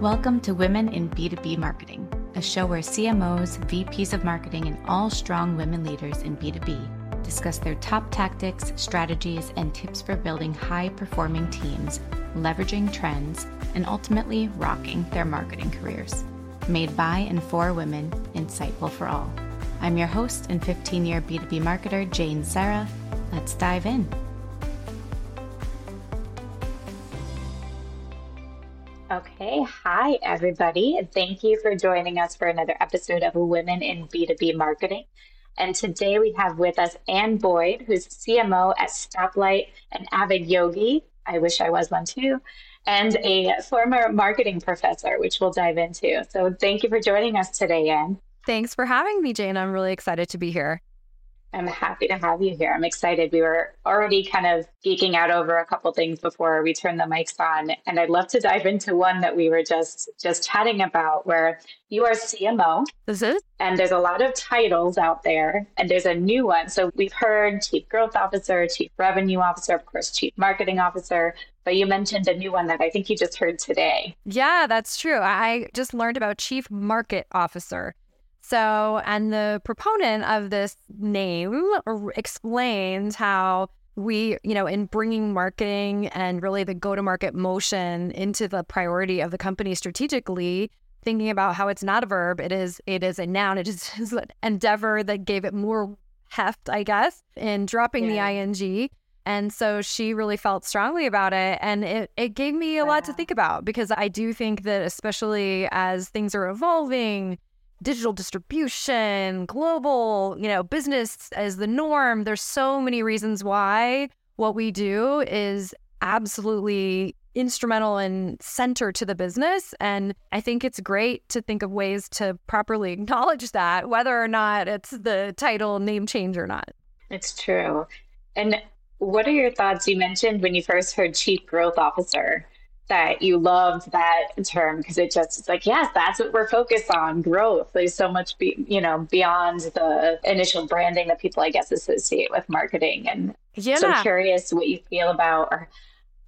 Welcome to Women in B2B Marketing, a show where CMOs, VPs of marketing, and all strong women leaders in B2B discuss their top tactics, strategies, and tips for building high performing teams, leveraging trends, and ultimately rocking their marketing careers. Made by and for women, insightful for all. I'm your host and 15 year B2B marketer, Jane Serra. Let's dive in. Okay, hi everybody. Thank you for joining us for another episode of Women in B2B Marketing. And today we have with us Ann Boyd, who's CMO at Stoplight, an avid yogi. I wish I was one too, and a former marketing professor, which we'll dive into. So thank you for joining us today, Ann. Thanks for having me, Jane. I'm really excited to be here. I'm happy to have you here. I'm excited. We were already kind of geeking out over a couple things before we turned the mics on, and I'd love to dive into one that we were just just chatting about, where you are CMO. This is, and there's a lot of titles out there, and there's a new one. So we've heard Chief Growth Officer, Chief Revenue Officer, of course, Chief Marketing Officer. But you mentioned a new one that I think you just heard today. Yeah, that's true. I just learned about Chief Market Officer. So, and the proponent of this name explains how we, you know, in bringing marketing and really the go to market motion into the priority of the company strategically, thinking about how it's not a verb, it is it is a noun, it is, is an endeavor that gave it more heft, I guess, in dropping yeah. the ing. And so she really felt strongly about it. And it, it gave me a lot to think about because I do think that, especially as things are evolving, digital distribution, global, you know, business as the norm. There's so many reasons why what we do is absolutely instrumental and center to the business. And I think it's great to think of ways to properly acknowledge that, whether or not it's the title name change or not. It's true. And what are your thoughts? You mentioned when you first heard Chief Growth Officer that you loved that term because it just it's like yes that's what we're focused on growth. There's so much be, you know beyond the initial branding that people i guess associate with marketing. And yeah. so i'm curious what you feel about or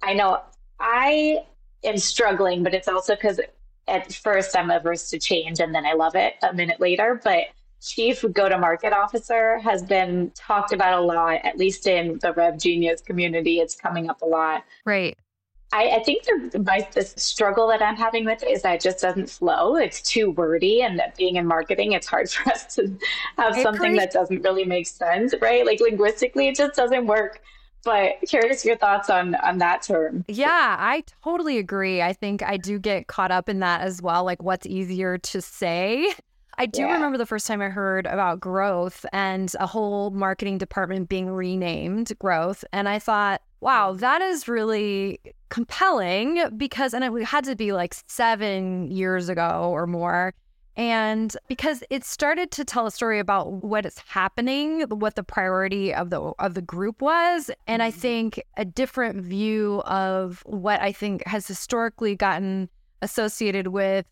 i know i am struggling but it's also because at first i'm averse to change and then i love it a minute later. But chief go to market officer has been talked about a lot at least in the RevGenius community. It's coming up a lot. Right I, I think the, my, the struggle that I'm having with it is that it just doesn't flow. It's too wordy, and being in marketing, it's hard for us to have I something agree. that doesn't really make sense, right? Like linguistically, it just doesn't work. But curious your thoughts on on that term. Yeah, I totally agree. I think I do get caught up in that as well. Like, what's easier to say? I do yeah. remember the first time I heard about growth and a whole marketing department being renamed growth. And I thought, wow, mm-hmm. that is really compelling because, and it had to be like seven years ago or more. And because it started to tell a story about what is happening, what the priority of the of the group was, and I mm-hmm. think a different view of what I think has historically gotten associated with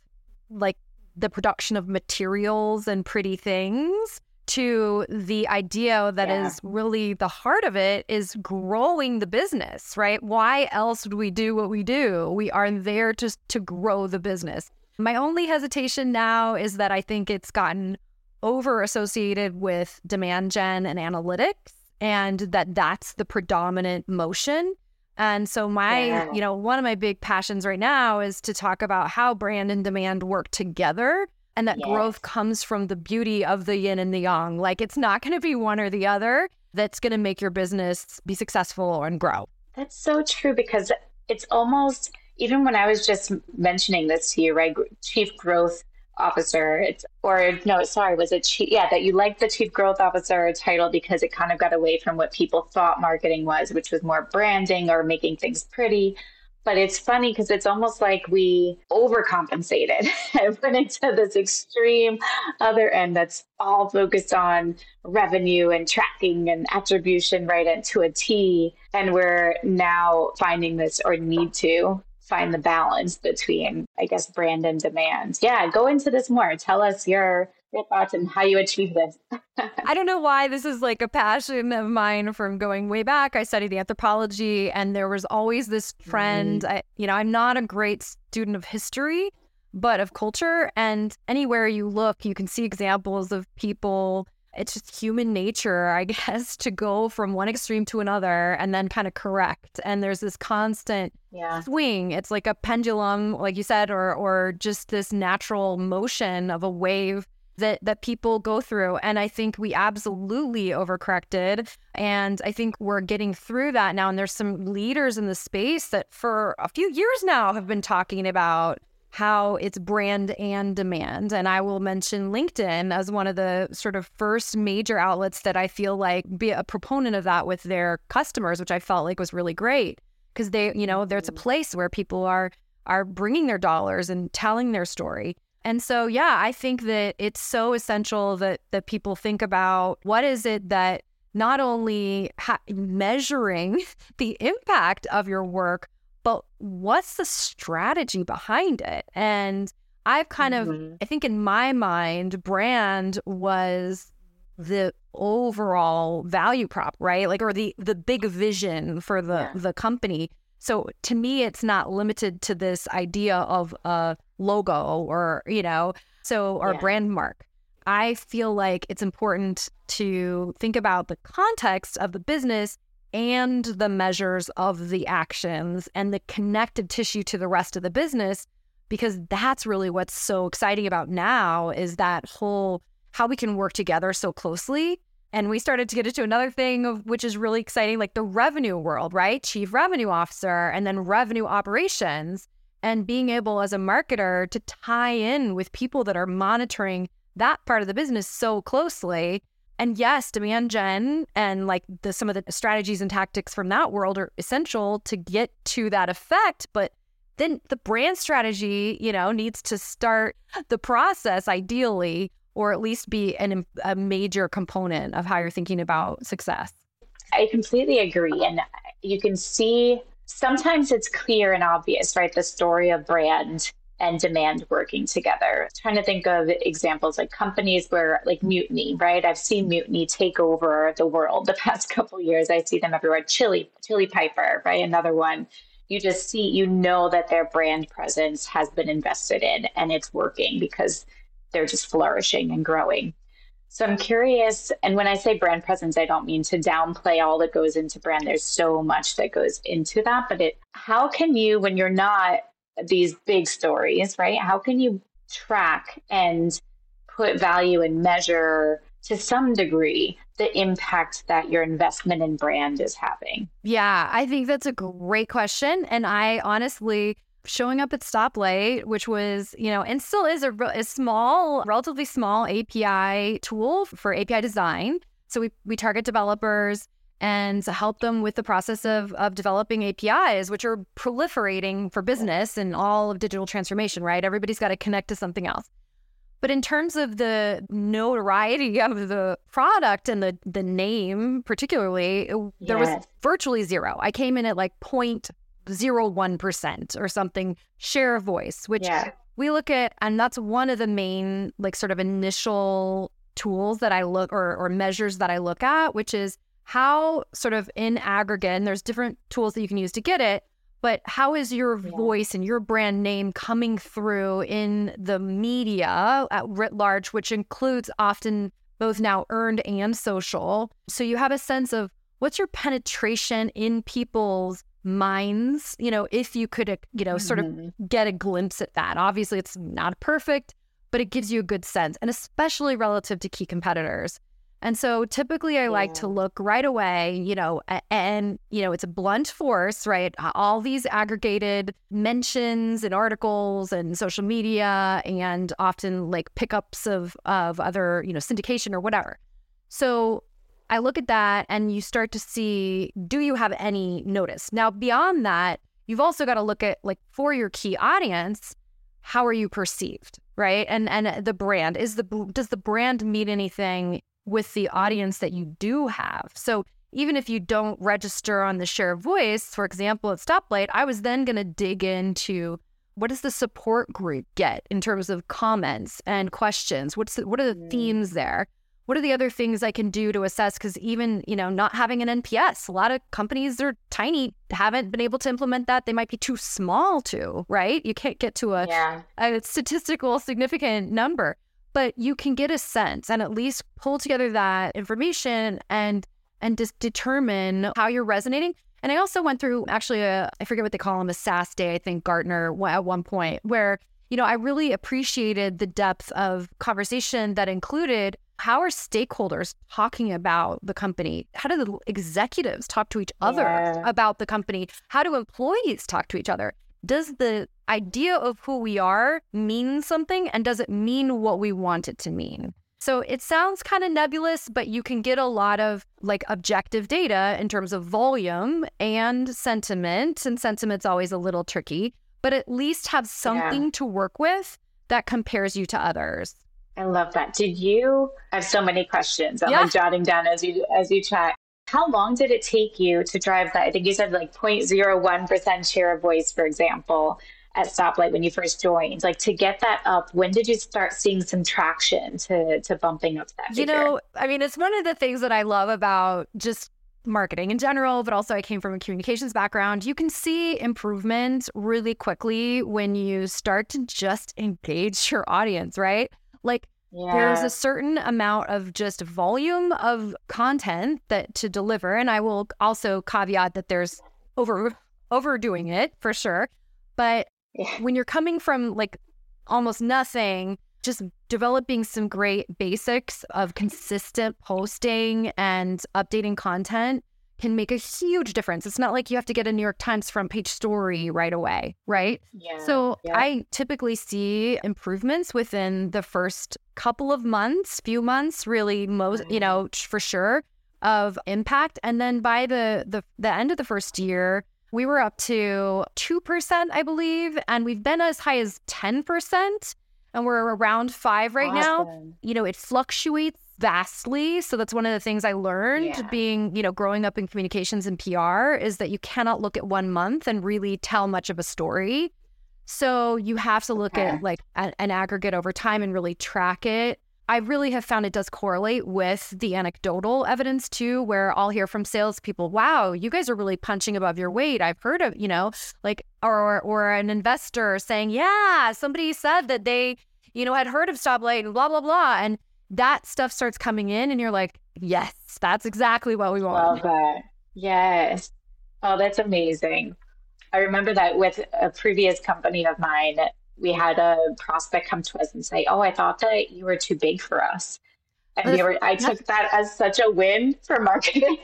like the production of materials and pretty things to the idea that yeah. is really the heart of it is growing the business, right? Why else would we do what we do? We are there to to grow the business. My only hesitation now is that I think it's gotten over associated with demand gen and analytics and that that's the predominant motion. And so my, yeah. you know, one of my big passions right now is to talk about how brand and demand work together and that yes. growth comes from the beauty of the yin and the yang. Like it's not going to be one or the other that's going to make your business be successful and grow. That's so true because it's almost even when I was just mentioning this to you, right? Chief growth officer, it's or no, sorry, was it chief? Yeah, that you like the chief growth officer title because it kind of got away from what people thought marketing was, which was more branding or making things pretty. But it's funny because it's almost like we overcompensated and went into this extreme other end that's all focused on revenue and tracking and attribution right into a T. And we're now finding this or need to find the balance between, I guess, brand and demand. Yeah, go into this more. Tell us your your thoughts and how you achieve this. I don't know why this is like a passion of mine from going way back. I studied anthropology, and there was always this trend. Mm. I, you know, I'm not a great student of history, but of culture. And anywhere you look, you can see examples of people. It's just human nature, I guess, to go from one extreme to another and then kind of correct. And there's this constant yeah. swing. It's like a pendulum, like you said, or or just this natural motion of a wave that that people go through. And i think we absolutely overcorrected. And i think we're getting through that now. And there's some leaders in the space that for a few years now have been talking about how it's brand and demand. And i will mention linkedin as one of the sort of first major outlets that i feel like be a proponent of that with their customers which i felt like was really great. Because they you know there's a mm-hmm. place where people are are bringing their dollars and telling their story and so, yeah, I think that it's so essential that that people think about what is it that not only ha- measuring the impact of your work, but what's the strategy behind it? And I've kind mm-hmm. of, I think in my mind, brand was the overall value prop, right? Like, or the the big vision for the yeah. the company. So to me, it's not limited to this idea of a logo or, you know, so or yeah. brand mark. I feel like it's important to think about the context of the business and the measures of the actions and the connective tissue to the rest of the business because that's really what's so exciting about now is that whole how we can work together so closely and we started to get into another thing of which is really exciting, like the revenue world, right? Chief revenue officer and then revenue operations and being able as a marketer to tie in with people that are monitoring that part of the business so closely. And yes, demand gen and like the some of the strategies and tactics from that world are essential to get to that effect, but then the brand strategy, you know, needs to start the process ideally or at least be an, a major component of how you're thinking about success. I completely agree. And you can see sometimes it's clear and obvious, right? The story of brand and demand working together. trying to think of examples like companies where like mutiny, right? I've seen mutiny take over the world the past couple years. I see them everywhere. Chili, Chili Piper, right? Another one. You just see, you know that their brand presence has been invested in and it's working because they're just flourishing and growing. So I'm curious, and when I say brand presence, I don't mean to downplay all that goes into brand. There's so much that goes into that, but it how can you when you're not these big stories, right? How can you track and put value and measure to some degree the impact that your investment in brand is having? Yeah, I think that's a great question and I honestly showing up at Stoplight, which was, you know, and still is a, a small, relatively small API tool for API design. So we, we target developers and help them with the process of, of developing APIs, which are proliferating for business and all of digital transformation, right? Everybody's got to connect to something else. But in terms of the notoriety of the product and the the name, particularly, yes. there was virtually zero. I came in at like point 0.01% or something share of voice, which yeah. we look at, and that's one of the main, like, sort of initial tools that I look or, or measures that I look at, which is how, sort of in aggregate, and there's different tools that you can use to get it, but how is your yeah. voice and your brand name coming through in the media at writ large, which includes often both now earned and social? So you have a sense of what's your penetration in people's minds, you know, if you could, uh, you know, sort mm-hmm. of get a glimpse at that. Obviously, it's not perfect, but it gives you a good sense, and especially relative to key competitors. And so typically I yeah. like to look right away, you know, and, you know, it's a blunt force, right? All these aggregated mentions and articles and social media and often like pickups of, of other, you know, syndication or whatever. So I look at that and you start to see do you have any notice? Now, beyond that, you've also got to look at like for your key audience, how are you perceived, right? And and the brand is the does the brand mean anything with the audience that you do have? So even if you don't register on the share of voice, for example, at Stoplight, I was then going to dig into what does the support group get in terms of comments and questions? What's the, what are the mm. themes there? What are the other things I can do to assess? Because even, you know, not having an NPS, a lot of companies are tiny, haven't been able to implement that. They might be too small to, right? You can't get to a, yeah. a statistical significant number, but you can get a sense and at least pull together that information and and just determine how you're resonating. And I also went through actually a, I forget what they call them, a SaaS day, I think Gartner at one point, where, you know, I really appreciated the depth of conversation that included how are stakeholders talking about the company? How do the executives talk to each other yeah. about the company? How do employees talk to each other? Does the idea of who we are mean something? And does it mean what we want it to mean? So it sounds kind of nebulous, but you can get a lot of like objective data in terms of volume and sentiment. And sentiment's always a little tricky, but at least have something yeah. to work with that compares you to others. I love that. Did you I have so many questions. I'm yeah. like jotting down as you as you chat. How long did it take you to drive that? I think you said like 0.01% share of voice, for example, at Stoplight when you first joined. Like to get that up, when did you start seeing some traction to to bumping up that? Figure? You know, I mean, it's one of the things that I love about just marketing in general, but also I came from a communications background. You can see improvement really quickly when you start to just engage your audience, right? Like yeah. there's a certain amount of just volume of content that to deliver. And I will also caveat that there's over overdoing it for sure. But yeah. when you're coming from like almost nothing, just developing some great basics of consistent posting and updating content can make a huge difference. It's not like you have to get a New York Times front page story right away, right? Yeah. So yeah. I typically see improvements within the first couple of months, few months, really most, you mm-hmm. know, for sure of impact. And then by the the the end of the first year, we were up to 2%, I believe, and we've been as high as 10% and we're around 5 right awesome. now. You know, it fluctuates vastly. So that's one of the things I learned yeah. being, you know, growing up in communications and PR is that you cannot look at one month and really tell much of a story. So you have to look okay. at like a, an aggregate over time and really track it. I really have found it does correlate with the anecdotal evidence too, where I'll hear from salespeople, "Wow, you guys are really punching above your weight." I've heard of, you know, like or or an investor saying, "Yeah, somebody said that they, you know, had heard of Stoplight and blah blah blah," and that stuff starts coming in and you're like, yes, that's exactly what we want. Love that. Yes. Oh, that's amazing. I remember that with a previous company of mine, we had a prospect come to us and say, Oh, I thought that you were too big for us. And we were, I took that as such a win for marketing.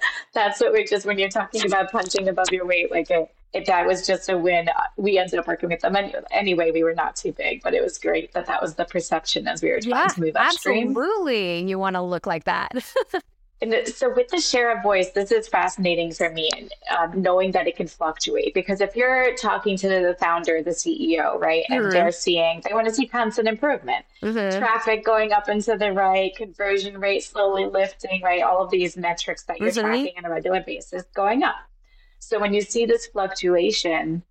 that's what we just, when you're talking about punching above your weight, like a, it, that was just a win. We ended up working with them anyway. We were not too big, but it was great that that was the perception as we were trying yeah, to move upstream. Absolutely, you want to look like that. and so, with the share of voice, this is fascinating for me, um, knowing that it can fluctuate. Because if you're talking to the founder, the CEO, right, and mm-hmm. they're seeing they want to see constant improvement, mm-hmm. traffic going up and to the right, conversion rate slowly lifting, right, all of these metrics that you're mm-hmm. tracking on a regular basis going up so when you see this fluctuation,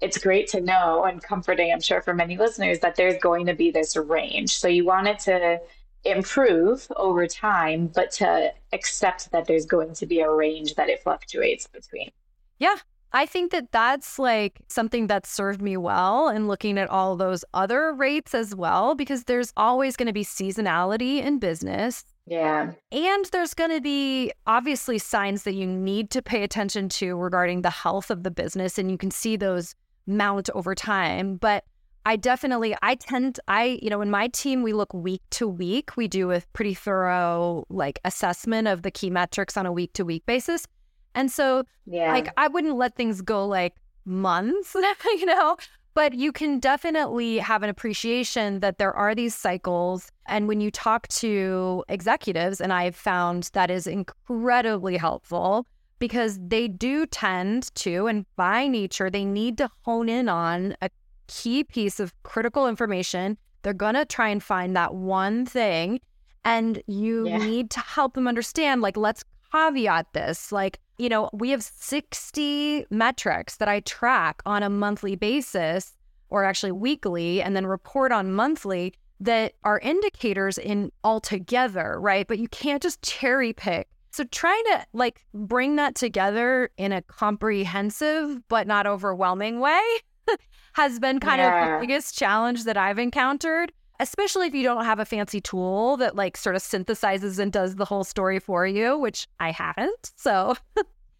it's great to know and comforting, I'm sure, for many listeners that there's going to be this range. So you want it to improve over time, but to accept that there's going to be a range that it fluctuates between. Yeah. I think that that's like something that served me well in looking at all those other rates as well, because there's always going to be seasonality in business. Yeah. And there's going to be obviously signs that you need to pay attention to regarding the health of the business. And you can see those mount over time. But I definitely, I tend, I, you know, in my team, we look week to week. We do a pretty thorough like assessment of the key metrics on a week to week basis. And so, yeah. like, I wouldn't let things go like months, you know, but you can definitely have an appreciation that there are these cycles. And when you talk to executives, and I've found that is incredibly helpful because they do tend to, and by nature, they need to hone in on a key piece of critical information. They're going to try and find that one thing. And you yeah. need to help them understand, like, let's caveat this. Like, you know, we have 60 metrics that I track on a monthly basis or actually weekly and then report on monthly that are indicators in altogether, right? But you can't just cherry pick. So trying to like bring that together in a comprehensive but not overwhelming way has been kind yeah. of the biggest challenge that I've encountered, especially if you don't have a fancy tool that like sort of synthesizes and does the whole story for you, which I haven't. So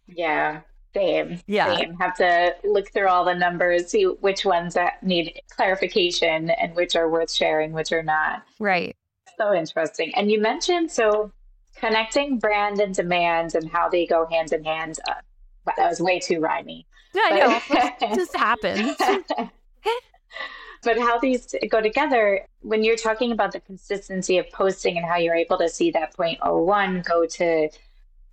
Yeah. Same. Yeah. Same. Have to look through all the numbers, see which ones that need clarification and which are worth sharing, which are not. Right. So interesting. And you mentioned so connecting brand and demand and how they go hand in hand. Uh, that was way too rhymy. Yeah, I know. it just happens. but how these go together when you're talking about the consistency of posting and how you're able to see that 0.01 go to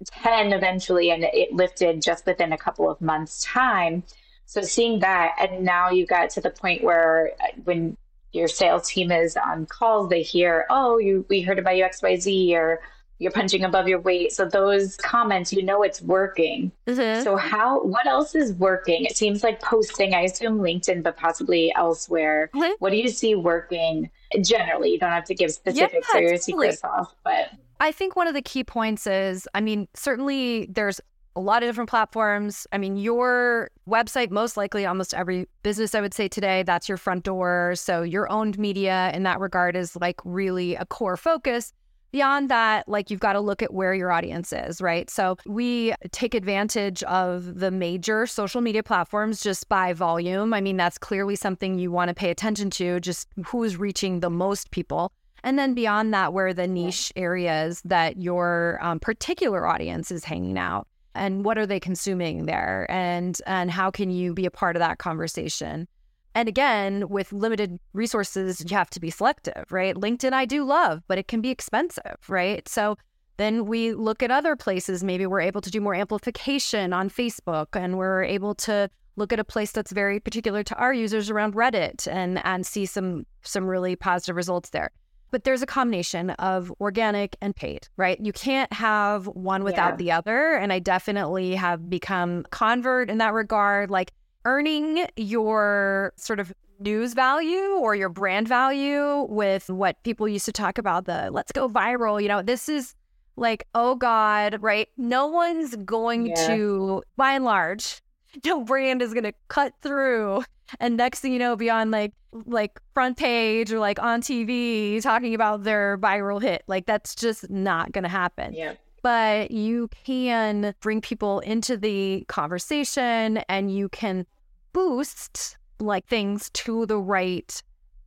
10 eventually, and it lifted just within a couple of months' time. So seeing that, and now you got to the point where uh, when your sales team is on calls, they hear, "Oh, you we heard about you X Y Z," or you're punching above your weight. So those comments, you know, it's working. Mm-hmm. So how? What else is working? It seems like posting. I assume LinkedIn, but possibly elsewhere. Mm-hmm. What do you see working generally? You don't have to give specifics yeah, or your secret sauce, but I think one of the key points is, I mean, certainly there's a lot of different platforms. I mean, your website, most likely almost every business I would say today, that's your front door. So your owned media in that regard is like really a core focus. Beyond that, like you've got to look at where your audience is, right? So we take advantage of the major social media platforms just by volume. I mean, that's clearly something you want to pay attention to, just who's reaching the most people. And then beyond that, where the niche areas that your um, particular audience is hanging out and what are they consuming there and and how can you be a part of that conversation and again with limited resources you have to be selective right linkedin i do love but it can be expensive right so then we look at other places maybe we're able to do more amplification on facebook and we're able to look at a place that's very particular to our users around reddit and and see some some really positive results there but there's a combination of organic and paid, right? You can't have one without yeah. the other. And I definitely have become convert in that regard. Like earning your sort of news value or your brand value with what people used to talk about the let's go viral. You know, this is like, oh God, right? No one's going yeah. to, by and large, no brand is going to cut through and next thing you know be on like like front page or like on tv talking about their viral hit like that's just not gonna happen yeah but you can bring people into the conversation and you can boost like things to the right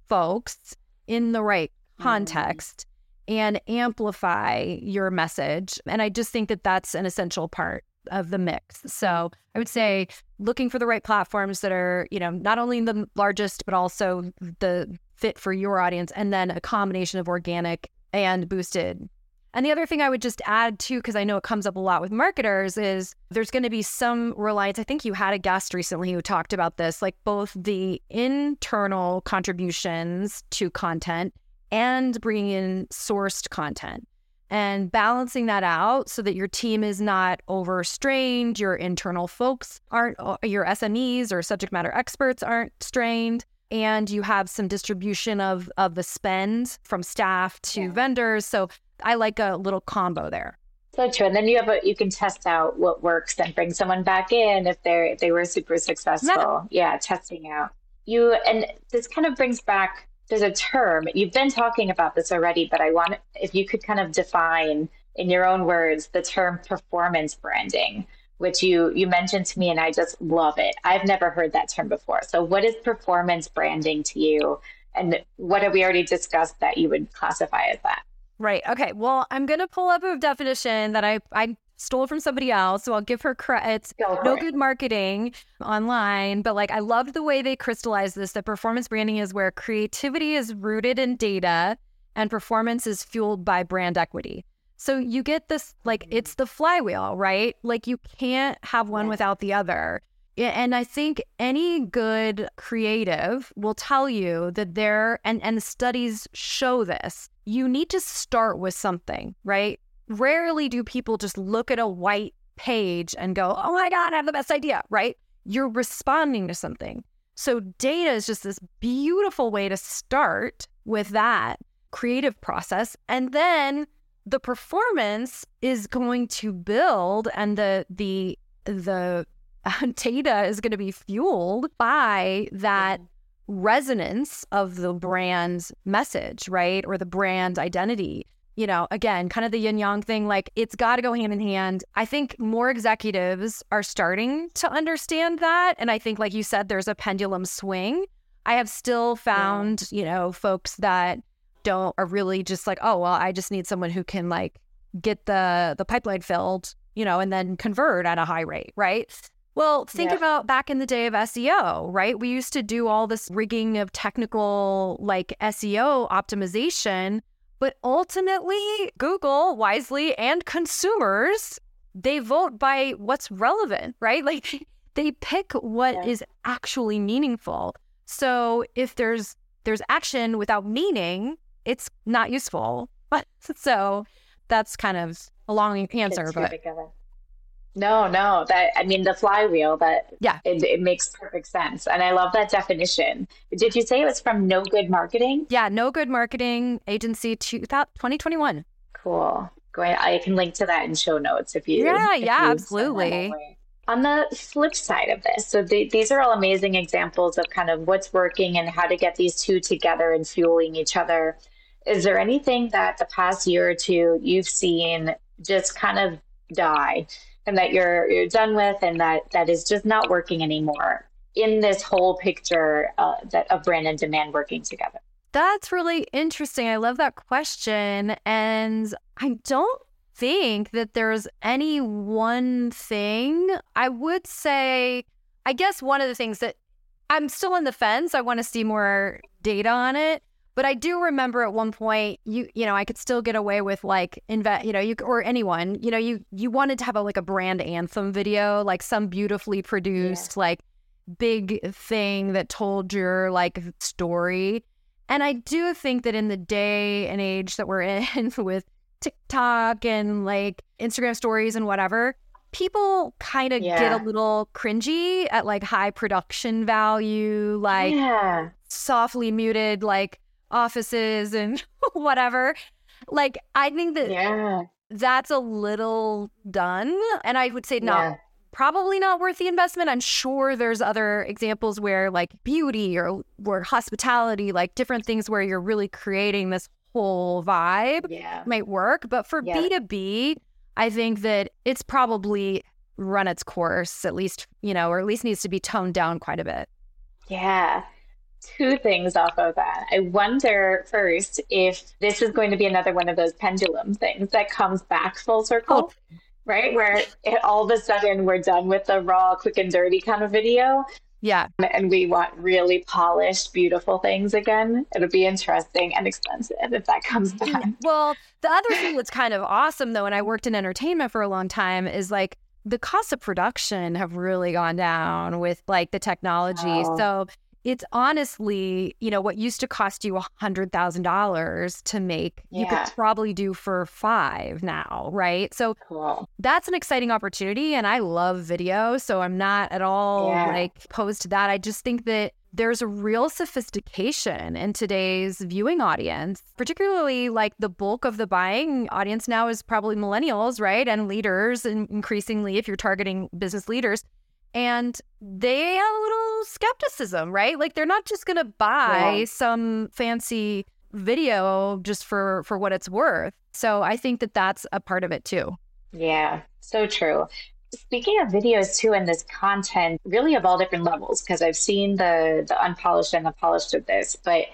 folks in the right mm-hmm. context mm. and amplify your message and i just think that that's an essential part of the mix. So I would say looking for the right platforms that are, you know, not only the largest, but also the fit for your audience, and then a combination of organic and boosted. And the other thing I would just add too, because I know it comes up a lot with marketers, is there's going to be some reliance. I think you had a guest recently who talked about this, like both the internal contributions to content and bringing in sourced content and balancing that out so that your team is not overstrained, your internal folks aren't, uh, your SMEs or subject matter experts aren't strained, and you have some distribution of of the spend from staff to yeah. vendors. So I like a little combo there. So true. And then you have a you can test out what works and bring someone back in if they're if they were super successful. Yeah, yeah testing out. You and this kind of brings back there's a term you've been talking about this already but i want if you could kind of define in your own words the term performance branding which you you mentioned to me and i just love it i've never heard that term before so what is performance branding to you and what have we already discussed that you would classify as that right okay well i'm going to pull up a definition that i i stole from somebody else. So I'll give her credit. no good marketing online, but like I loved the way they crystallized this that performance branding is where creativity is rooted in data and performance is fueled by brand equity. So you get this like it's the flywheel, right? Like you can't have one without the other. And I think any good creative will tell you that there and and studies show this. You need to start with something, right? rarely do people just look at a white page and go, oh my God, I have the best idea, right? You're responding to something. So, data is just this beautiful way to start with that creative process. And then the performance is going to build and the the the data is going to be fueled by that resonance of the brand's message, right? Or the brand identity. You know, again, kind of the yin yang thing, like it's got to go hand in hand. I think more executives are starting to understand that. And I think, like you said, there's a pendulum swing. I have still found, yeah. you know, folks that don't are really just like, oh, well, I just need someone who can like get the the pipeline filled, you know, and then convert at a high rate, right? Well, think yeah. about back in the day of SEO, right? We used to do all this rigging of technical like SEO optimization, but ultimately, Google wisely and consumers, they vote by what's relevant, right? Like they pick what yeah. is actually meaningful. So if there's there's action without meaning, it's not useful. so that's kind of a long answer, but no, no, that I mean the flywheel. That yeah, it, it makes perfect sense, and I love that definition. Did you say it was from No Good Marketing? Yeah, No Good Marketing Agency, two, 2021. Cool. Go ahead. I can link to that in show notes if you. Yeah, if yeah, you absolutely. On the flip side of this, so the, these are all amazing examples of kind of what's working and how to get these two together and fueling each other. Is there anything that the past year or two you've seen just kind of die? And that you're you're done with and that that is just not working anymore in this whole picture uh, that of brand and demand working together. That's really interesting. I love that question. And i don't think that there's any one thing. I would say i guess one of the things that i'm still on the fence. I want to see more data on it but I do remember at one point, you you know, I could still get away with like invest, you know, you or anyone, you know, you you wanted to have a like a brand anthem video, like some beautifully produced yeah. like big thing that told your like story. And I do think that in the day and age that we're in with TikTok and like Instagram stories and whatever, people kind of yeah. get a little cringy at like high production value, like yeah. softly muted, like offices and whatever. Like, I think that yeah. that's a little done. And I would say not. Yeah. Probably not worth the investment. I'm sure there's other examples where, like beauty or, or hospitality, like different things where you're really creating this whole vibe yeah. might work. But for yeah. B2B, I think that it's probably run its course, at least, you know, or at least needs to be toned down quite a bit. Yeah two things off of that. I wonder first if this is going to be another one of those pendulum things that comes back full circle, oh. right? Where it, all of a sudden we're done with the raw, quick and dirty kind of video. Yeah. And we want really polished, beautiful things again. It'll be interesting and expensive if that comes mm. back. Well, the other thing that's kind of awesome though, and I worked in entertainment for a long time, is like the costs of production have really gone down with like the technology. Oh. So it's honestly, you know, what used to cost you a hundred thousand dollars to make, yeah. you could probably do for five now, right? So cool. that's an exciting opportunity, and I love video, so I'm not at all yeah. like opposed to that. I just think that there's a real sophistication in today's viewing audience, particularly like the bulk of the buying audience now is probably millennials, right? And leaders, and increasingly, if you're targeting business leaders and they have a little skepticism, right? Like they're not just going to buy yeah. some fancy video just for for what it's worth. So I think that that's a part of it too. Yeah, so true. Speaking of videos too, and this content, really of all different levels, because I've seen the the unpolished and the polished of this, but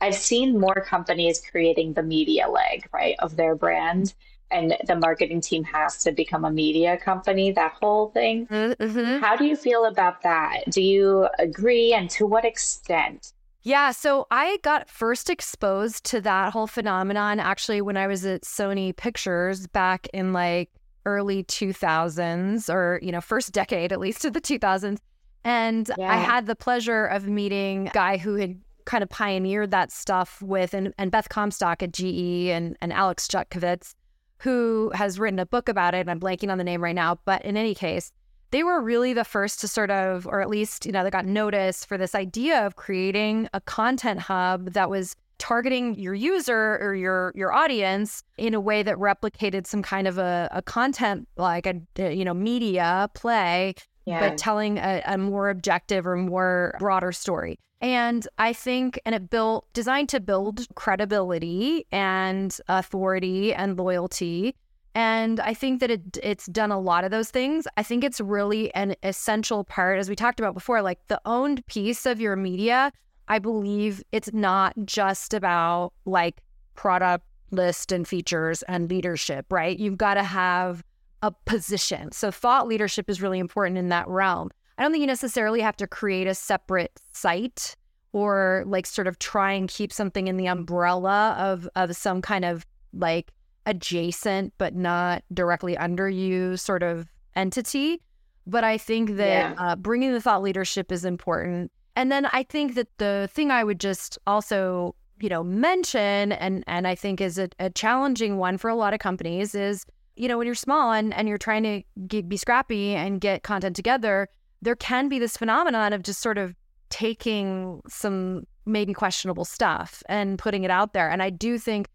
I've seen more companies creating the media leg, right, of their brand and the marketing team has to become a media company, that whole thing. Mm-hmm. How do you feel about that? Do you agree? And to what extent? Yeah, so I got first exposed to that whole phenomenon actually when I was at Sony Pictures back in like early 2000s or, you know, first decade at least of the 2000s. And yeah. I had the pleasure of meeting a guy who had kind of pioneered that stuff with and, and Beth Comstock at GE and, and Alex Jutkowitz who has written a book about it. And I'm blanking on the name right now. But in any case, they were really the first to sort of, or at least, you know, they got notice for this idea of creating a content hub that was targeting your user or your your audience in a way that replicated some kind of a, a content like a you know media play yeah. but telling a, a more objective or more broader story and i think and it built designed to build credibility and authority and loyalty and I think that it it's done a lot of those things. I think it's really an essential part, as we talked about before, like the owned piece of your media. I believe it's not just about like product list and features and leadership, right? You've got to have a position. So thought leadership is really important in that realm. I don't think you necessarily have to create a separate site or like sort of try and keep something in the umbrella of of some kind of like adjacent but not directly under you sort of entity. But I think that yeah. uh, bringing the thought leadership is important. And then I think that the thing I would just also, you know, mention and and I think is a, a challenging one for a lot of companies is, you know, when you're small and, and you're trying to get, be scrappy and get content together, there can be this phenomenon of just sort of taking some maybe questionable stuff and putting it out there. And I do think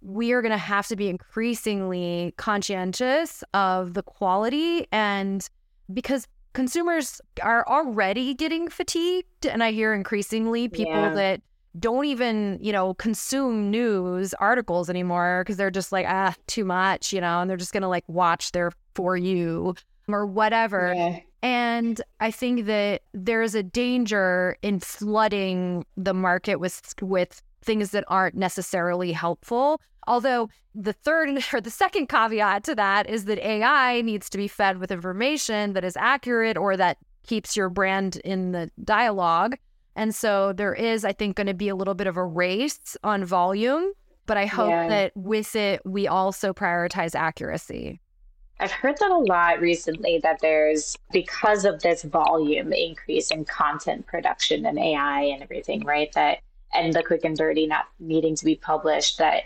we are going to have to be increasingly conscientious of the quality and because consumers are already getting fatigued and i hear increasingly people yeah. that don't even you know consume news articles anymore because they're just like ah too much you know and they're just going to like watch their for you or whatever yeah. And i think that there's a danger in flooding the market with with things that aren't necessarily helpful Although the third or the second caveat to that is that AI needs to be fed with information that is accurate or that keeps your brand in the dialogue. And so there is, I think, going to be a little bit of a race on volume, but I hope yeah. that with it, we also prioritize accuracy. I've heard that a lot recently that there's, because of this volume increase in content production and AI and everything, right? That, and the quick and dirty not needing to be published, that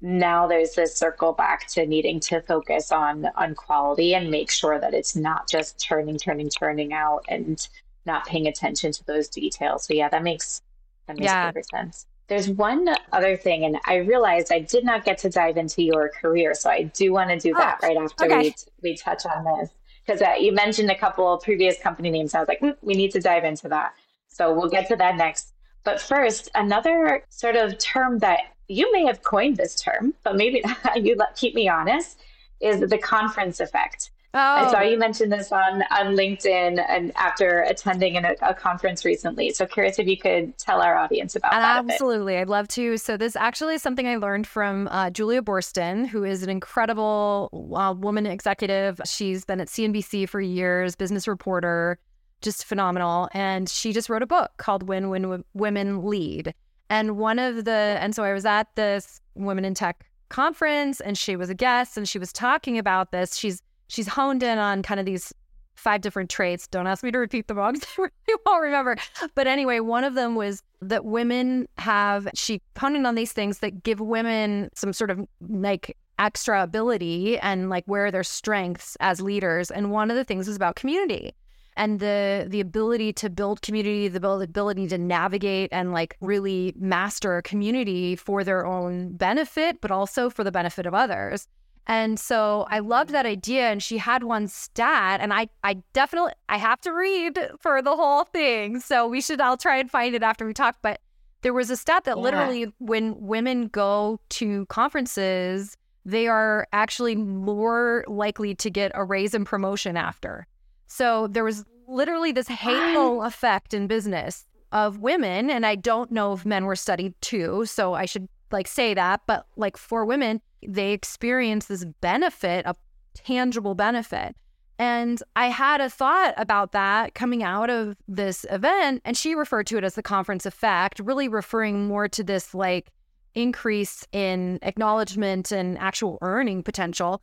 now there's this circle back to needing to focus on on quality and make sure that it's not just turning turning turning out and not paying attention to those details so yeah that makes that makes yeah. perfect sense there's one other thing and i realized i did not get to dive into your career so i do want to do oh, that right after okay. we, we touch on this because uh, you mentioned a couple of previous company names i was like mm, we need to dive into that so we'll get to that next but first another sort of term that you may have coined this term, but maybe you let, keep me honest, is the conference effect. Oh. I saw you mention this on, on LinkedIn and after attending a, a, conference recently. So curious if you could tell our audience about that. Absolutely. I'd love to. So this actually is something I learned from uh, Julia Boorstin, who is an incredible uh, woman executive. She's been at CNBC for years, business reporter, just phenomenal. And she just wrote a book called When When Women Lead. And one of the, and so I was at this Women in Tech conference and she was a guest and she was talking about this. She's, she's honed in on kind of these five different traits. Don't ask me to repeat them all because I won't remember. But anyway, one of them was that women have, she honed in on these things that give women some sort of like extra ability and like where their strengths as leaders. And one of the things was about community and the the ability to build community, the ability to navigate and like really master community for their own benefit, but also for the benefit of others. And so I loved that idea. And she had one stat, and I, I definitely, I have to read for the whole thing. So we should, I'll try and find it after we talk. But there was a stat that yeah. literally, when women go to conferences, they are actually more likely to get a raise and promotion after. So there was literally this hateful effect in business of women. And I don't know if men were studied too. So I should like say that. But like for women, they experience this benefit, a tangible benefit. And I had a thought about that coming out of this event. And she referred to it as the conference effect, really referring more to this like increase in acknowledgement and actual earning potential.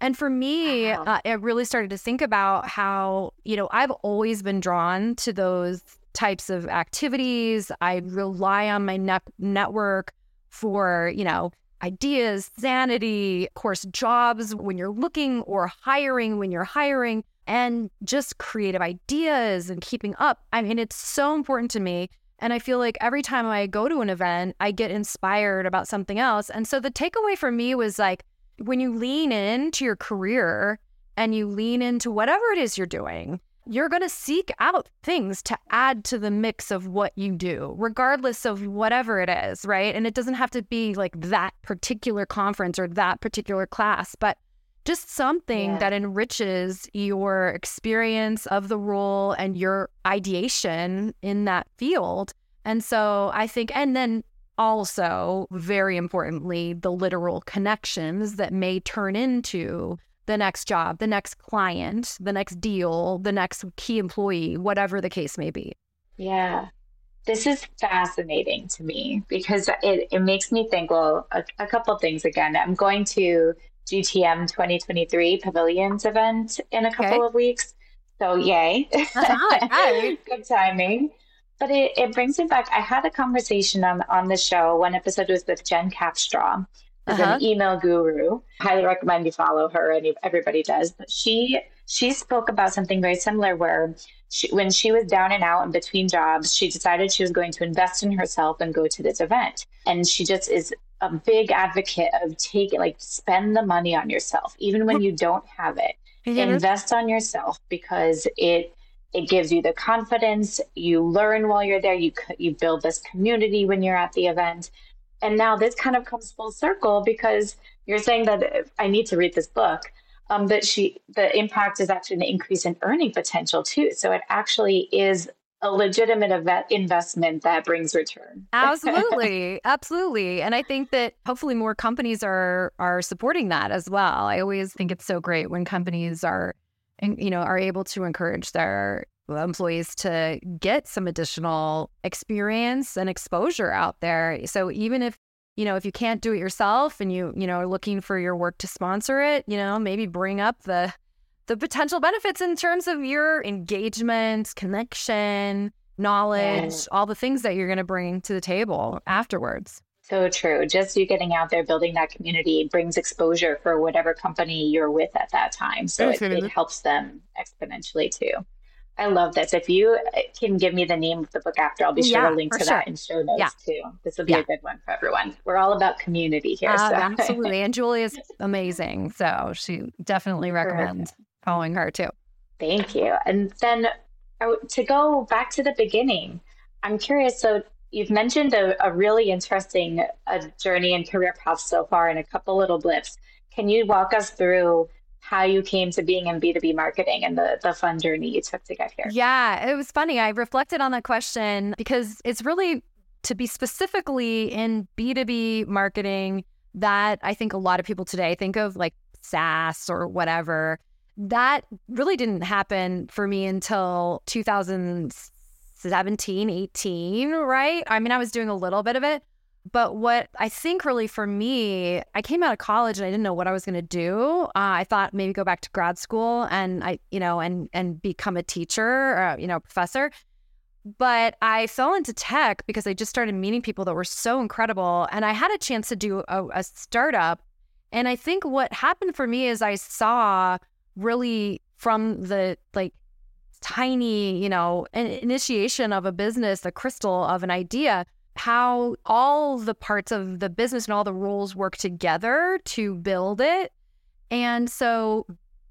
And for me, wow. uh, I really started to think about how, you know, I've always been drawn to those types of activities. I rely on my ne- network for, you know, ideas, sanity, of course, jobs when you're looking or hiring when you're hiring, and just creative ideas and keeping up. I mean, it's so important to me. And I feel like every time I go to an event, I get inspired about something else. And so the takeaway for me was like, when you lean into your career and you lean into whatever it is you're doing, you're going to seek out things to add to the mix of what you do, regardless of whatever it is, right? And it doesn't have to be like that particular conference or that particular class, but just something yeah. that enriches your experience of the role and your ideation in that field. And so I think, and then also, very importantly, the literal connections that may turn into the next job, the next client, the next deal, the next key employee, whatever the case may be. Yeah. This is fascinating to me because it, it makes me think, well, a, a couple things again. I'm going to GTM 2023 Pavilions event in a couple okay. of weeks. So, yay. Uh-huh. Good timing. But it, it brings me back. I had a conversation on, on the show. One episode was with Jen Capstraw, who's uh-huh. an email guru. Highly recommend you follow her, and everybody does. But she she spoke about something very similar where she, when she was down and out and between jobs, she decided she was going to invest in herself and go to this event. And she just is a big advocate of take like spend the money on yourself even when you don't have it mm-hmm. invest on yourself because it it gives you the confidence you learn while you're there you you build this community when you're at the event and now this kind of comes full circle because you're saying that i need to read this book um, that she the impact is actually an increase in earning potential too so it actually is a legitimate investment that brings return. absolutely, absolutely, and I think that hopefully more companies are are supporting that as well. I always think it's so great when companies are, you know, are able to encourage their employees to get some additional experience and exposure out there. So even if you know if you can't do it yourself and you you know are looking for your work to sponsor it, you know maybe bring up the the potential benefits in terms of your engagement, connection, knowledge, yeah. all the things that you're going to bring to the table afterwards. So true. Just you getting out there, building that community brings exposure for whatever company you're with at that time. So it, it helps them exponentially too. I love this. If you uh, can give me the name of the book after, I'll be sure yeah, to link to sure. that in show notes yeah. too. This will be yeah. a good one for everyone. We're all about community here. Uh, so. Absolutely. And Julie is amazing. So she definitely recommends following her too. Thank you. And then to go back to the beginning, I'm curious. So you've mentioned a, a really interesting uh, journey and career path so far in a couple little blips. Can you walk us through how you came to being in B2B marketing and the, the fun journey you took to get here? Yeah, it was funny. I reflected on that question because it's really to be specifically in B2B marketing that I think a lot of people today think of like SaaS or whatever that really didn't happen for me until 2017, 18, right? I mean, I was doing a little bit of it. But what I think really for me, I came out of college and I didn't know what I was going to do. Uh, I thought maybe go back to grad school and I, you know, and and become a teacher or you know, professor. But I fell into tech because I just started meeting people that were so incredible, and I had a chance to do a, a startup. And I think what happened for me is I saw really from the like tiny, you know, initiation of a business, the crystal of an idea, how all the parts of the business and all the roles work together to build it. And so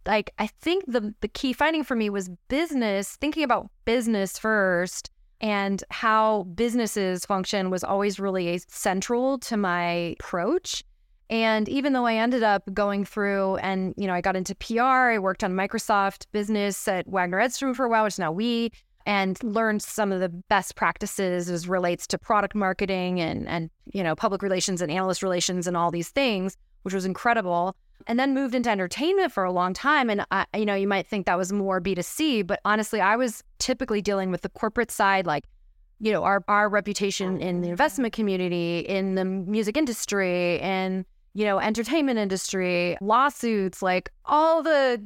like I think the the key finding for me was business, thinking about business first and how businesses function was always really central to my approach. And even though I ended up going through and, you know, I got into PR, I worked on Microsoft business at Waggener Edstrom for a while, which is now we, and learned some of the best practices as relates to product marketing and, and, you know, public relations and analyst relations and all these things, which was incredible. And then moved into entertainment for a long time. And, I, you know, you might think that was more B2C, but honestly, I was typically dealing with the corporate side, like, you know, our, our reputation in the investment community, in the music industry, and you know, entertainment industry, lawsuits, like all the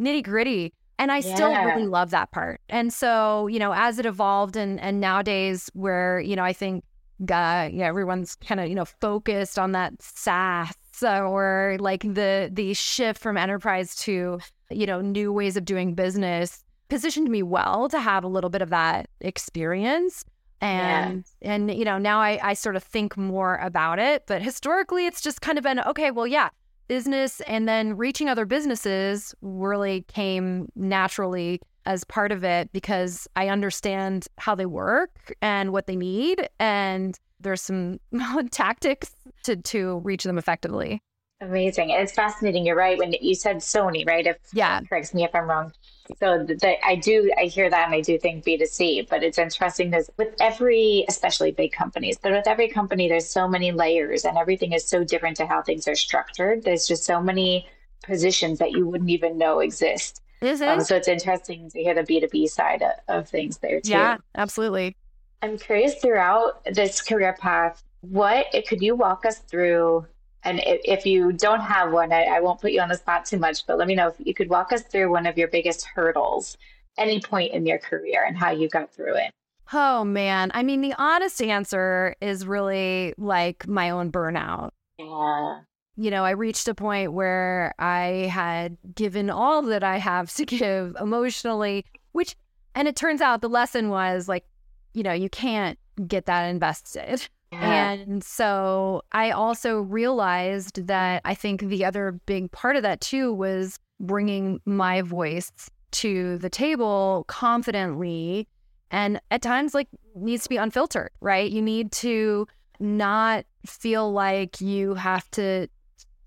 nitty gritty. And I yeah. still really love that part. And so, you know, as it evolved and and nowadays where, you know, I think uh, yeah, everyone's kind of, you know, focused on that SaaS or like the the shift from enterprise to, you know, new ways of doing business positioned me well to have a little bit of that experience. And yeah. and you know, now I, I sort of think more about it. But historically it's just kind of been okay, well, yeah, business and then reaching other businesses really came naturally as part of it because I understand how they work and what they need. And there's some tactics to, to reach them effectively. Amazing. It's fascinating. You're right. When you said Sony, right? If yeah, corrects me if I'm wrong. So the, the, I do, I hear that and I do think B2C, but it's interesting because with every, especially big companies, but with every company, there's so many layers and everything is so different to how things are structured. There's just so many positions that you wouldn't even know exist. Is it? Um, so it's interesting to hear the B2B side of, of things there too. Yeah, absolutely. I'm curious throughout this career path, what could you walk us through and if, you don't have one, I, I won't put you on the spot too much, but let me know if you could walk us through one of your biggest hurdles, any point in your career, and how you got through it. Oh, man. I mean, the honest answer is really like my own burnout. Yeah. You know, I reached a point where I had given all that I have to give emotionally, which, and it turns out the lesson was like, you know, you can't get that invested. Yeah. And so I also realized that I think the other big part of that too was bringing my voice to the table confidently and at times like needs to be unfiltered, right? You need to not feel like you have to,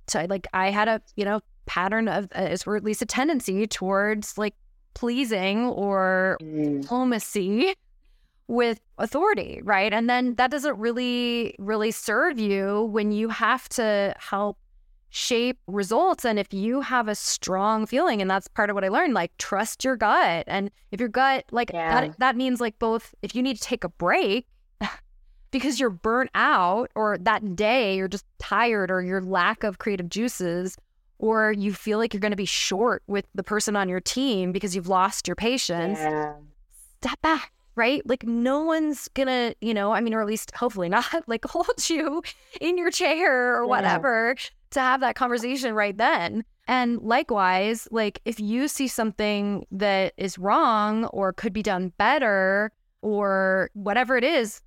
to like I had a, you know, pattern of uh, or at least a tendency towards like pleasing or mm. diplomacy with authority, right? And then that doesn't really, really serve you when you have to help shape results. And if you have a strong feeling, and that's part of what I learned, like trust your gut. And if your gut, like yeah. that, that means like both, if you need to take a break because you're burnt out or that day you're just tired or your lack of creative juices, or you feel like you're going to be short with the person on your team because you've lost your patience, yeah. step back right? Like no one's gonna, you know, I mean, or at least hopefully not, like hold you in your chair or whatever yeah. to have that conversation right then. And likewise, like if you see something that is wrong or could be done better or whatever it is,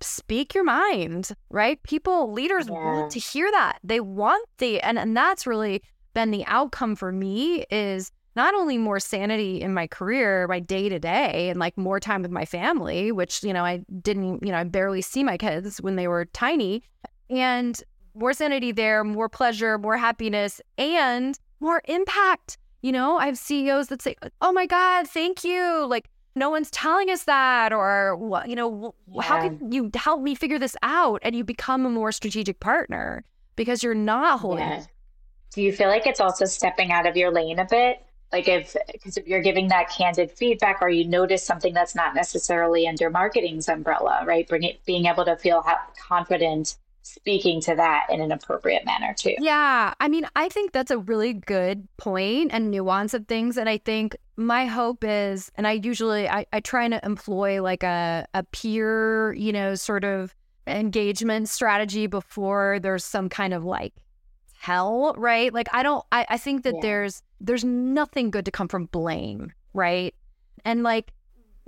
speak your mind, right? People, leaders yeah. want to hear that. They want the, and, and that's really been the outcome for me is not only more sanity in my career, my day to day, and like more time with my family, which, you know, I didn't, you know, I barely see my kids when they were tiny, and more sanity there, more pleasure, more happiness, and more impact. You know, I have CEOs that say, Oh my God, thank you. Like, no one's telling us that, or, you know, yeah. how can you help me figure this out? And you become a more strategic partner because you're not holding. Yeah. Do you feel like it's also stepping out of your lane a bit? Like if because if you're giving that candid feedback or you notice something that's not necessarily under marketing's umbrella right? Bring it being able to feel confident speaking to that in an appropriate manner too. Yeah. I mean i think that's a really good point and nuance of things and i think my hope is and i usually i, I try to employ like a, a peer you know sort of engagement strategy before there's some kind of like hell, right? Like I don't I, I think that yeah. there's there's nothing good to come from blame, right? And like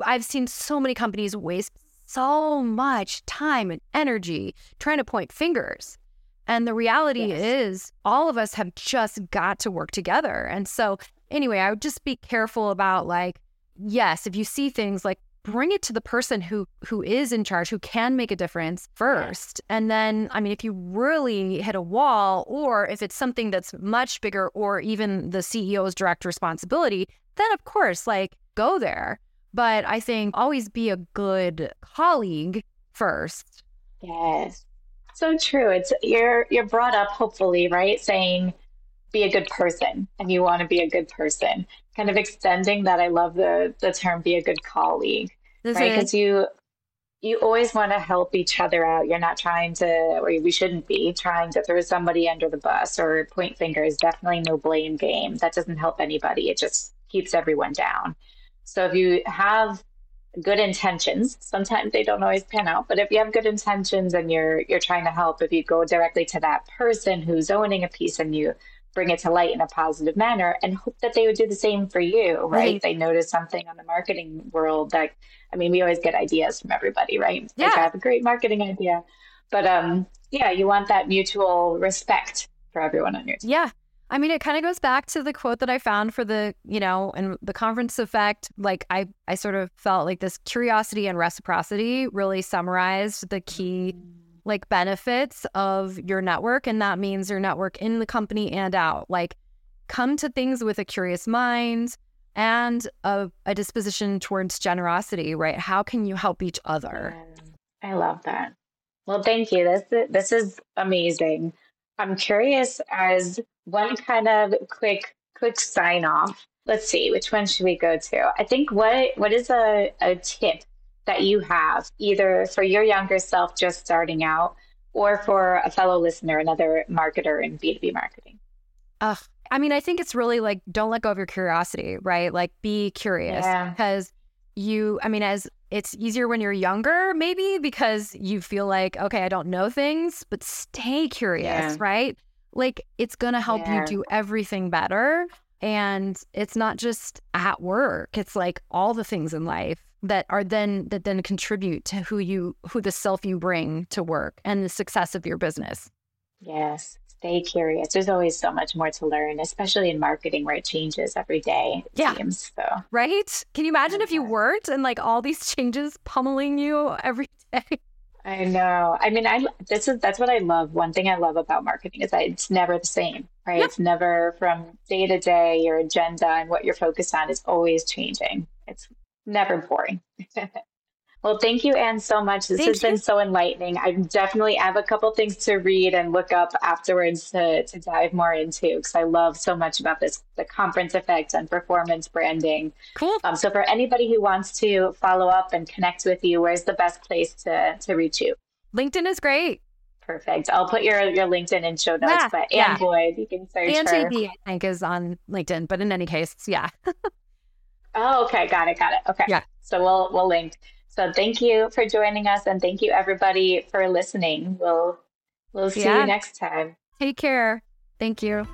I've seen so many companies waste so much time and energy trying to point fingers. And the reality yes. is all of us have just got to work together. And so anyway, I would just be careful about like yes, if you see things like bring it to the person who who is in charge who can make a difference first. And then i mean if you really hit a wall or if it's something that's much bigger or even the ceo's direct responsibility then of course like go there. But i think always be a good colleague first. Yes. So true. It's you're you're brought up hopefully right? Saying be a good person and you want to be a good person. Kind of extending that i love the the term be a good colleague this right? Because you you always want to help each other out. You're not trying to, or we shouldn't be trying to throw somebody under the bus or point fingers. Definitely no blame game. That doesn't help anybody. It just keeps everyone down. So if you have good intentions, sometimes they don't always pan out, but if you have good intentions and you're you're trying to help, if you go directly to that person who's owning a piece and you bring it to light in a positive manner and hope that they would do the same for you, right? right. They notice something on the marketing world that, I mean, we always get ideas from everybody, right? Yeah. Like, I have a great marketing idea. But um, yeah, you want that mutual respect for everyone on your team. Yeah. I mean, it kind of goes back to the quote that I found for the, you know, and the conference effect. Like, I, I sort of felt like this curiosity and reciprocity really summarized the key mm like benefits of your network and that means your network in the company and out. Like come to things with a curious mind and a, a disposition towards generosity right? How can you help each other? I love that. Well thank you. This this is amazing. I'm curious as one kind of quick quick sign off. Let's see which one should we go to? I think what what is a, a tip that you have, either for your younger self just starting out or for a fellow listener, another marketer in B2B marketing? Uh, I mean, I think it's really like don't let go of your curiosity, right? Like be curious yeah. because you, I mean, as it's easier when you're younger, maybe because you feel like, okay, I don't know things, but stay curious, yeah. right? Like it's going to help yeah. you do everything better. And it's not just at work, it's like all the things in life that are then that then contribute to who you who the self you bring to work and the success of your business. Yes. Stay curious. There's always so much more to learn, especially in marketing where it changes every day. yeah. Seems, so. Right? Can you imagine if you weren't and like all these changes pummeling you every day? I know. I mean, I this is that's what I love. One thing I love about marketing is that it's never the same, right? Yep. It's never from day to day. Your agenda and what you're focused on is always changing. It's never boring. well, thank you, Ann, so much. This thank has you. been so enlightening. I definitely have a couple things to read and look up afterwards to, to dive more into because I love so much about this the conference effect and performance branding. Cool. Um, so, for anybody who wants to follow up and connect with you, where's the best place to, to reach you? LinkedIn is great. Perfect. I'll put your your LinkedIn in show notes. Yeah, but Ann yeah. Boyd, you can search Ann her. I think, is on LinkedIn. But in any case, yeah. Oh, okay. Got it. Got it. Okay. Yeah. So we'll we'll link. So thank you for joining us and thank you everybody for listening. We'll we'll see yeah. you next time. Take care. Thank you.